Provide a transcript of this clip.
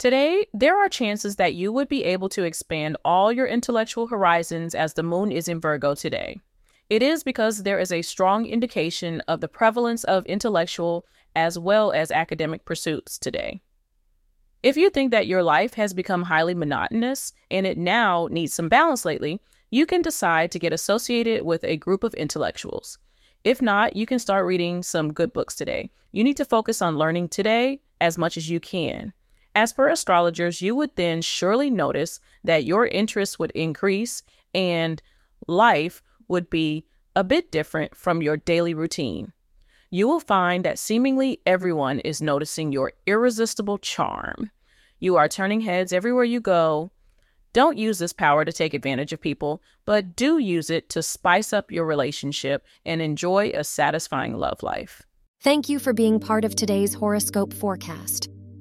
Today, there are chances that you would be able to expand all your intellectual horizons as the moon is in Virgo today. It is because there is a strong indication of the prevalence of intellectual as well as academic pursuits today. If you think that your life has become highly monotonous and it now needs some balance lately, you can decide to get associated with a group of intellectuals. If not, you can start reading some good books today. You need to focus on learning today as much as you can. As for astrologers, you would then surely notice that your interests would increase and life would be a bit different from your daily routine. You will find that seemingly everyone is noticing your irresistible charm. You are turning heads everywhere you go. Don't use this power to take advantage of people, but do use it to spice up your relationship and enjoy a satisfying love life. Thank you for being part of today's horoscope forecast.